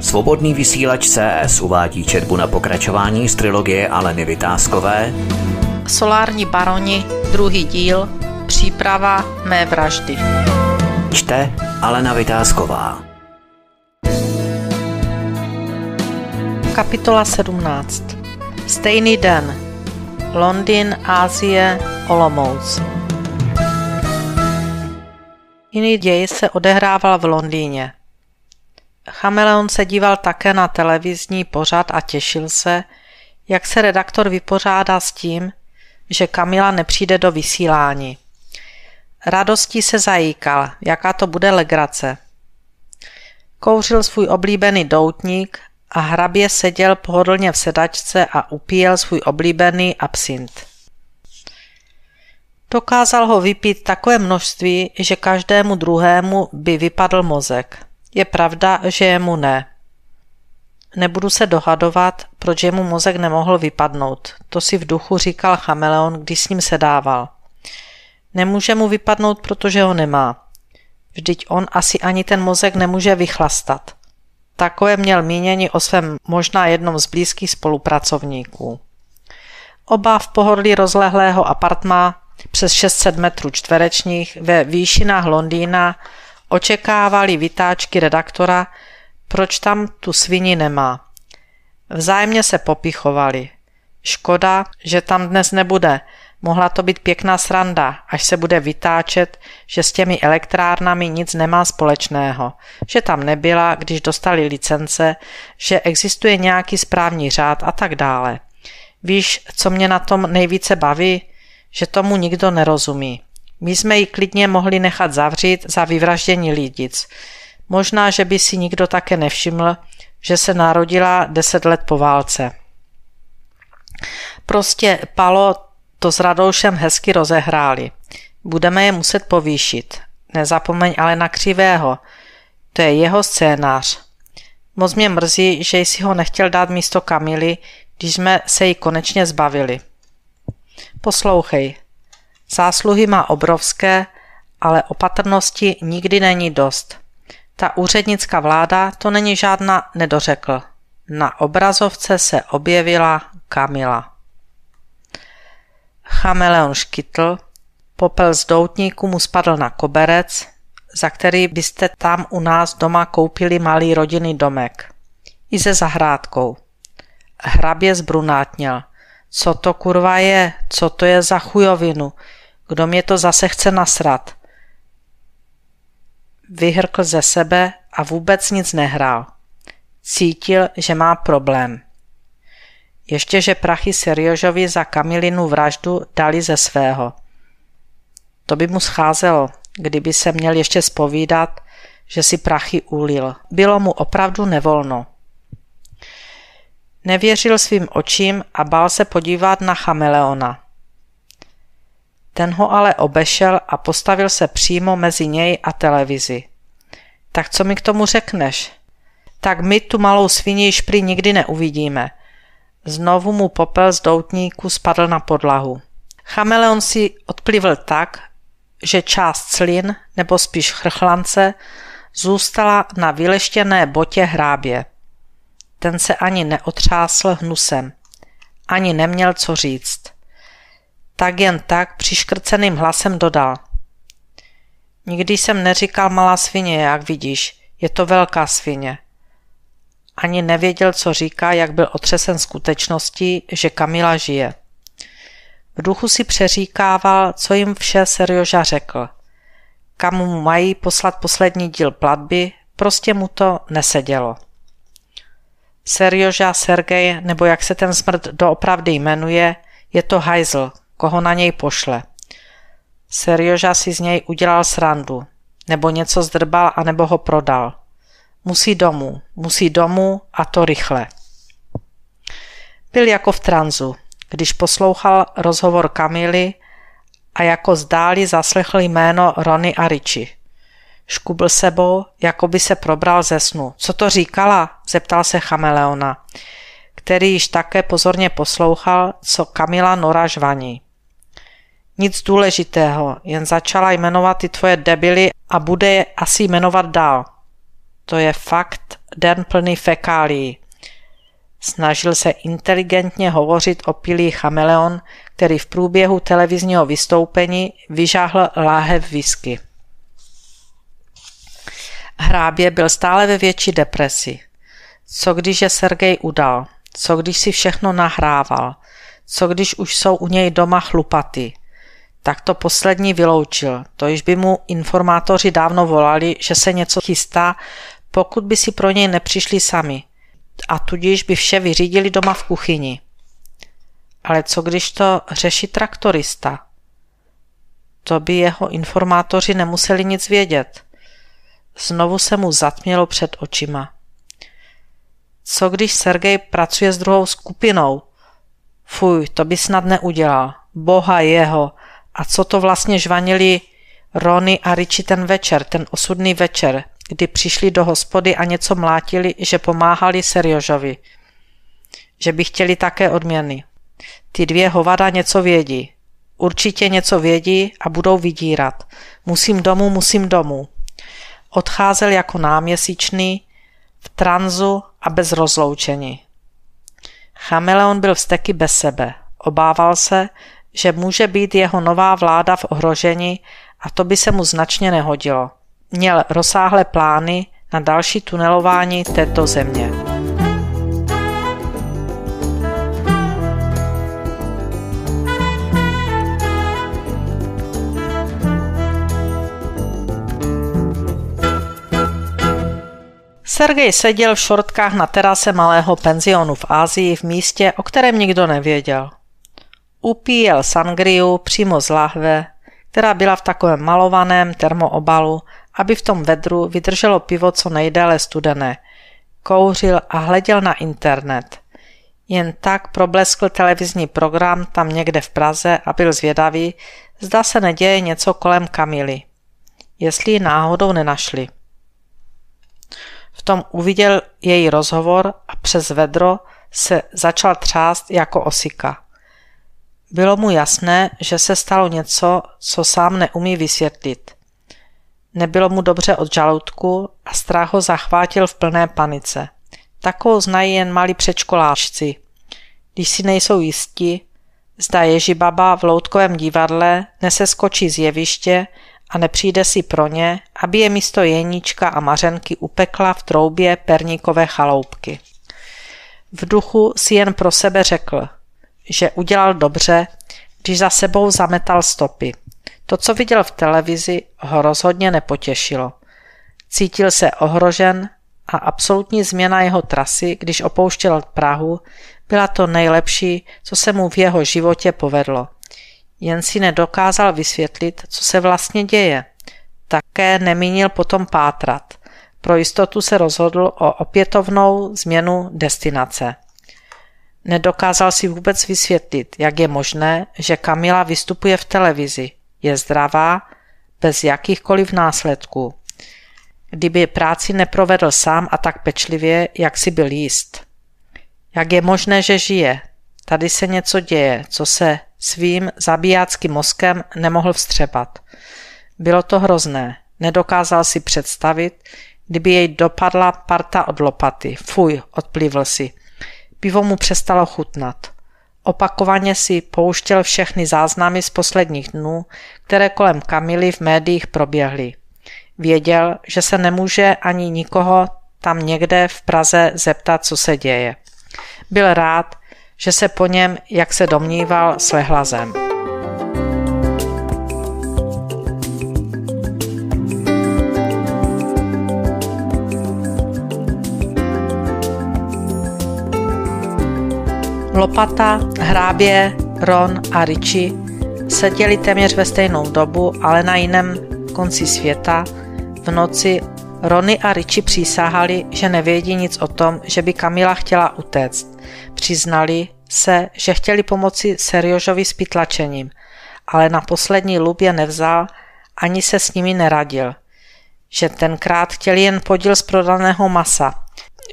Svobodný vysílač CS uvádí četbu na pokračování z trilogie Aleny Vytázkové. Solární baroni, druhý díl, příprava mé vraždy. Čte Alena Vytázková. Kapitola 17 Stejný den. Londýn, Ázie, Olomouc. Jiný děj se odehrával v Londýně. Chameleon se díval také na televizní pořad a těšil se, jak se redaktor vypořádá s tím, že Kamila nepřijde do vysílání. Radostí se zajíkal, jaká to bude legrace. Kouřil svůj oblíbený doutník a hrabě seděl pohodlně v sedačce a upíjel svůj oblíbený absint. Dokázal ho vypít takové množství, že každému druhému by vypadl mozek. Je pravda, že jemu ne. Nebudu se dohadovat, proč jemu mozek nemohl vypadnout. To si v duchu říkal chameleon, když s ním sedával. Nemůže mu vypadnout, protože ho nemá. Vždyť on asi ani ten mozek nemůže vychlastat. Takové měl mínění o svém možná jednom z blízkých spolupracovníků. Oba v pohodlí rozlehlého apartma přes 600 metrů čtverečních ve výšinách Londýna očekávali vytáčky redaktora, proč tam tu svini nemá. Vzájemně se popichovali. Škoda, že tam dnes nebude. Mohla to být pěkná sranda, až se bude vytáčet, že s těmi elektrárnami nic nemá společného, že tam nebyla, když dostali licence, že existuje nějaký správní řád a tak dále. Víš, co mě na tom nejvíce baví? Že tomu nikdo nerozumí. My jsme ji klidně mohli nechat zavřít za vyvraždění lidic. Možná, že by si nikdo také nevšiml, že se narodila deset let po válce. Prostě Palo to s Radoušem hezky rozehráli. Budeme je muset povýšit. Nezapomeň ale na křivého. To je jeho scénář. Moc mě mrzí, že jsi ho nechtěl dát místo Kamily, když jsme se jí konečně zbavili. Poslouchej, Zásluhy má obrovské, ale opatrnosti nikdy není dost. Ta úřednická vláda to není žádná nedořekl. Na obrazovce se objevila Kamila. Chameleon škytl, popel z doutníku mu spadl na koberec, za který byste tam u nás doma koupili malý rodinný domek. I se zahrádkou. Hrabě zbrunátněl. Co to kurva je? Co to je za chujovinu? Kdo mě to zase chce nasrat? Vyhrkl ze sebe a vůbec nic nehrál. Cítil, že má problém. Ještě, že prachy Seriožovi za Kamilinu vraždu dali ze svého. To by mu scházelo, kdyby se měl ještě spovídat, že si prachy ulil. Bylo mu opravdu nevolno. Nevěřil svým očím a bál se podívat na chameleona. Ten ho ale obešel a postavil se přímo mezi něj a televizi. Tak co mi k tomu řekneš? Tak my tu malou svině již prý nikdy neuvidíme. Znovu mu popel z doutníku spadl na podlahu. Chameleon si odplivl tak, že část slin, nebo spíš chrchlance, zůstala na vyleštěné botě hrábě. Ten se ani neotřásl hnusem. Ani neměl co říct tak jen tak přiškrceným hlasem dodal. Nikdy jsem neříkal malá svině, jak vidíš, je to velká svině. Ani nevěděl, co říká, jak byl otřesen skutečností, že Kamila žije. V duchu si přeříkával, co jim vše Serioža řekl. Kam mu mají poslat poslední díl platby, prostě mu to nesedělo. Serioža Sergej, nebo jak se ten smrt doopravdy jmenuje, je to hajzl, koho na něj pošle. Serioža si z něj udělal srandu, nebo něco zdrbal, anebo ho prodal. Musí domů, musí domů a to rychle. Byl jako v tranzu, když poslouchal rozhovor Kamily a jako zdáli zaslechl jméno Rony a Richie. Škubl sebou, jako by se probral ze snu. Co to říkala? zeptal se chameleona, který již také pozorně poslouchal, co Kamila Nora žvaní. Nic důležitého, jen začala jmenovat ty tvoje debily a bude je asi jmenovat dál. To je fakt, den plný fekálí. Snažil se inteligentně hovořit o pilí chameleon, který v průběhu televizního vystoupení vyžáhl láhev whisky. Hrábě byl stále ve větší depresi. Co když je Sergej udal? Co když si všechno nahrával? Co když už jsou u něj doma chlupaty? Tak to poslední vyloučil. To již by mu informátoři dávno volali, že se něco chystá, pokud by si pro něj nepřišli sami. A tudíž by vše vyřídili doma v kuchyni. Ale co když to řeší traktorista? To by jeho informátoři nemuseli nic vědět. Znovu se mu zatmělo před očima. Co když Sergej pracuje s druhou skupinou? Fuj, to by snad neudělal. Boha jeho. A co to vlastně žvanili Rony a Richie ten večer, ten osudný večer, kdy přišli do hospody a něco mlátili, že pomáhali Seriožovi. Že by chtěli také odměny. Ty dvě hovada něco vědí. Určitě něco vědí a budou vydírat. Musím domů, musím domů. Odcházel jako náměsíčný, v tranzu a bez rozloučení. Chameleon byl vzteky bez sebe. Obával se, že může být jeho nová vláda v ohrožení a to by se mu značně nehodilo. Měl rozsáhlé plány na další tunelování této země. Sergej seděl v šortkách na terase malého penzionu v Ázii v místě, o kterém nikdo nevěděl. Upíjel sangriu přímo z lahve, která byla v takovém malovaném termoobalu, aby v tom vedru vydrželo pivo co nejdéle studené. Kouřil a hleděl na internet. Jen tak probleskl televizní program tam někde v Praze a byl zvědavý, zda se neděje něco kolem Kamily. Jestli ji náhodou nenašli. V tom uviděl její rozhovor a přes vedro se začal třást jako osika. Bylo mu jasné, že se stalo něco, co sám neumí vysvětlit. Nebylo mu dobře od žaludku a strach ho zachvátil v plné panice. Takovou znají jen malí předškoláčci. Když si nejsou jistí, zda Ježibaba v loutkovém divadle neseskočí z jeviště a nepřijde si pro ně, aby je místo jeníčka a mařenky upekla v troubě perníkové chaloupky. V duchu si jen pro sebe řekl, že udělal dobře, když za sebou zametal stopy. To, co viděl v televizi, ho rozhodně nepotěšilo. Cítil se ohrožen a absolutní změna jeho trasy, když opouštěl Prahu, byla to nejlepší, co se mu v jeho životě povedlo – jen si nedokázal vysvětlit, co se vlastně děje. Také nemínil potom pátrat. Pro jistotu se rozhodl o opětovnou změnu destinace. Nedokázal si vůbec vysvětlit, jak je možné, že Kamila vystupuje v televizi, je zdravá, bez jakýchkoliv následků. Kdyby práci neprovedl sám a tak pečlivě, jak si byl jíst. Jak je možné, že žije? Tady se něco děje, co se svým zabijáckým mozkem nemohl vstřebat. Bylo to hrozné. Nedokázal si představit, kdyby jej dopadla parta od lopaty. Fuj, odplivl si. Pivo mu přestalo chutnat. Opakovaně si pouštěl všechny záznamy z posledních dnů, které kolem Kamily v médiích proběhly. Věděl, že se nemůže ani nikoho tam někde v Praze zeptat, co se děje. Byl rád, že se po něm, jak se domníval, slehla zem. Lopata, hrábě, Ron a Richie seděli téměř ve stejnou dobu, ale na jiném konci světa. V noci Rony a Richie přísahali, že nevědí nic o tom, že by Kamila chtěla utéct. Přiznali se, že chtěli pomoci Seriožovi s pytlačením, ale na poslední lub je nevzal, ani se s nimi neradil. Že tenkrát chtěli jen podíl z prodaného masa.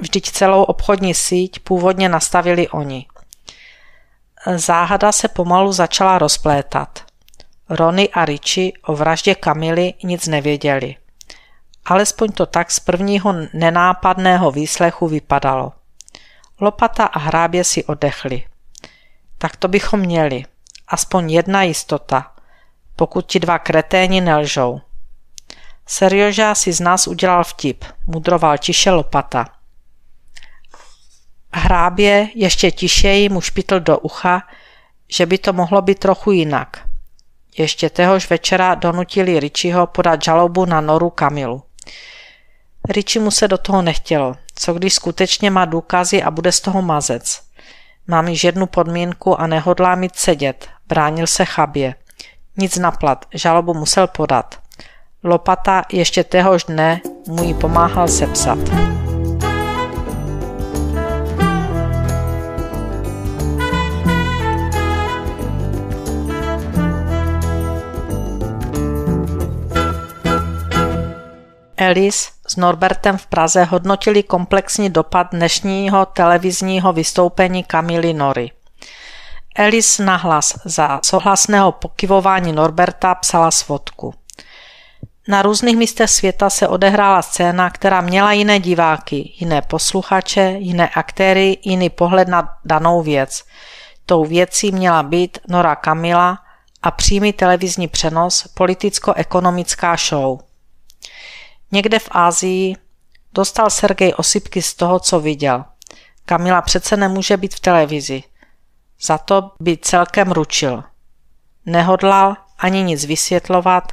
Vždyť celou obchodní síť původně nastavili oni. Záhada se pomalu začala rozplétat. Rony a Richie o vraždě Kamily nic nevěděli. Alespoň to tak z prvního nenápadného výslechu vypadalo. Lopata a hrábě si oddechli. Tak to bychom měli. Aspoň jedna jistota. Pokud ti dva kreténi nelžou. Serioža si z nás udělal vtip, mudroval tiše lopata. Hrábě ještě tišeji mu špitl do ucha, že by to mohlo být trochu jinak. Ještě téhož večera donutili Ričiho podat žalobu na Noru Kamilu. Riči mu se do toho nechtělo. Co když skutečně má důkazy a bude z toho mazec? Mám již jednu podmínku a nehodlá mít sedět. Bránil se chabě. Nic naplat, žalobu musel podat. Lopata ještě téhož dne mu ji pomáhal sepsat. Ellis s Norbertem v Praze hodnotili komplexní dopad dnešního televizního vystoupení Kamily Nory. Ellis nahlas za souhlasného pokyvování Norberta psala svodku. Na různých místech světa se odehrála scéna, která měla jiné diváky, jiné posluchače, jiné aktéry, jiný pohled na danou věc. Tou věcí měla být Nora Kamila a přímý televizní přenos politicko-ekonomická show. Někde v Ázii dostal Sergej osypky z toho, co viděl. Kamila přece nemůže být v televizi. Za to by celkem ručil. Nehodlal ani nic vysvětlovat,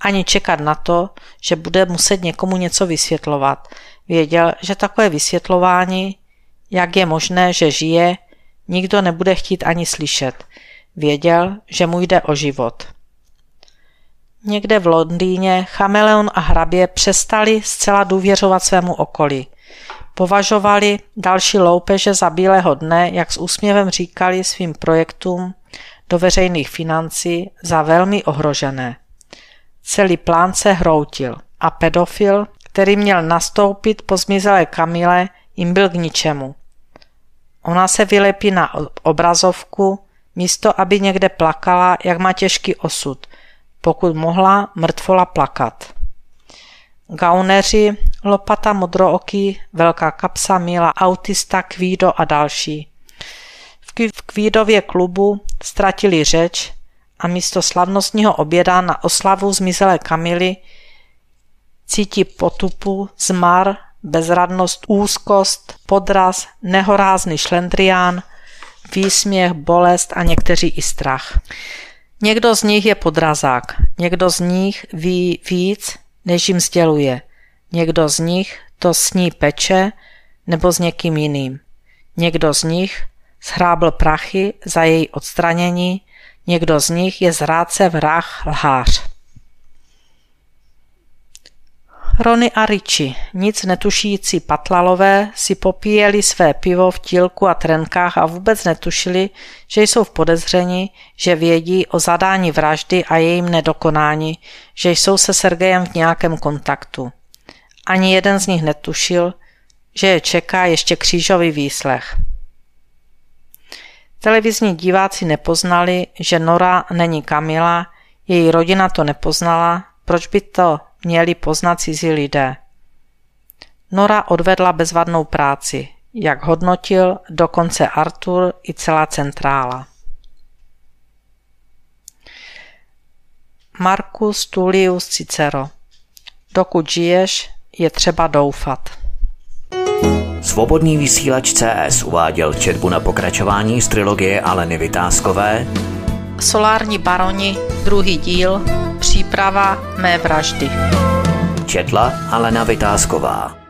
ani čekat na to, že bude muset někomu něco vysvětlovat. Věděl, že takové vysvětlování, jak je možné, že žije, nikdo nebude chtít ani slyšet. Věděl, že mu jde o život. Někde v Londýně chameleon a hrabě přestali zcela důvěřovat svému okolí. Považovali další loupeže za bílého dne, jak s úsměvem říkali svým projektům do veřejných financí, za velmi ohrožené. Celý plán se hroutil a pedofil, který měl nastoupit po zmizelé Kamile, jim byl k ničemu. Ona se vylepí na obrazovku, místo aby někde plakala, jak má těžký osud, pokud mohla mrtvola plakat. Gauneři, lopata modrooký, velká kapsa, míla autista, kvído a další. V kvídově klubu ztratili řeč a místo slavnostního oběda na oslavu zmizelé Kamily cítí potupu, zmar, bezradnost, úzkost, podraz, nehorázný šlendrián, výsměch, bolest a někteří i strach. Někdo z nich je podrazák, někdo z nich ví víc, než jim sděluje. Někdo z nich to sní peče nebo s někým jiným. Někdo z nich shrábl prachy za její odstranění, někdo z nich je zrádce vrah lhář. Rony a Riči, nic netušící patlalové, si popíjeli své pivo v tílku a trenkách a vůbec netušili, že jsou v podezření, že vědí o zadání vraždy a jejím nedokonání, že jsou se Sergejem v nějakém kontaktu. Ani jeden z nich netušil, že je čeká ještě křížový výslech. Televizní diváci nepoznali, že Nora není Kamila, její rodina to nepoznala, proč by to měli poznat cizí lidé. Nora odvedla bezvadnou práci, jak hodnotil dokonce Artur i celá centrála. Marcus Tullius Cicero Dokud žiješ, je třeba doufat. Svobodný vysílač CS uváděl četbu na pokračování z trilogie Aleny Vytázkové Solární baroni, druhý díl, příprava mé vraždy. Četla Alena Vytázková.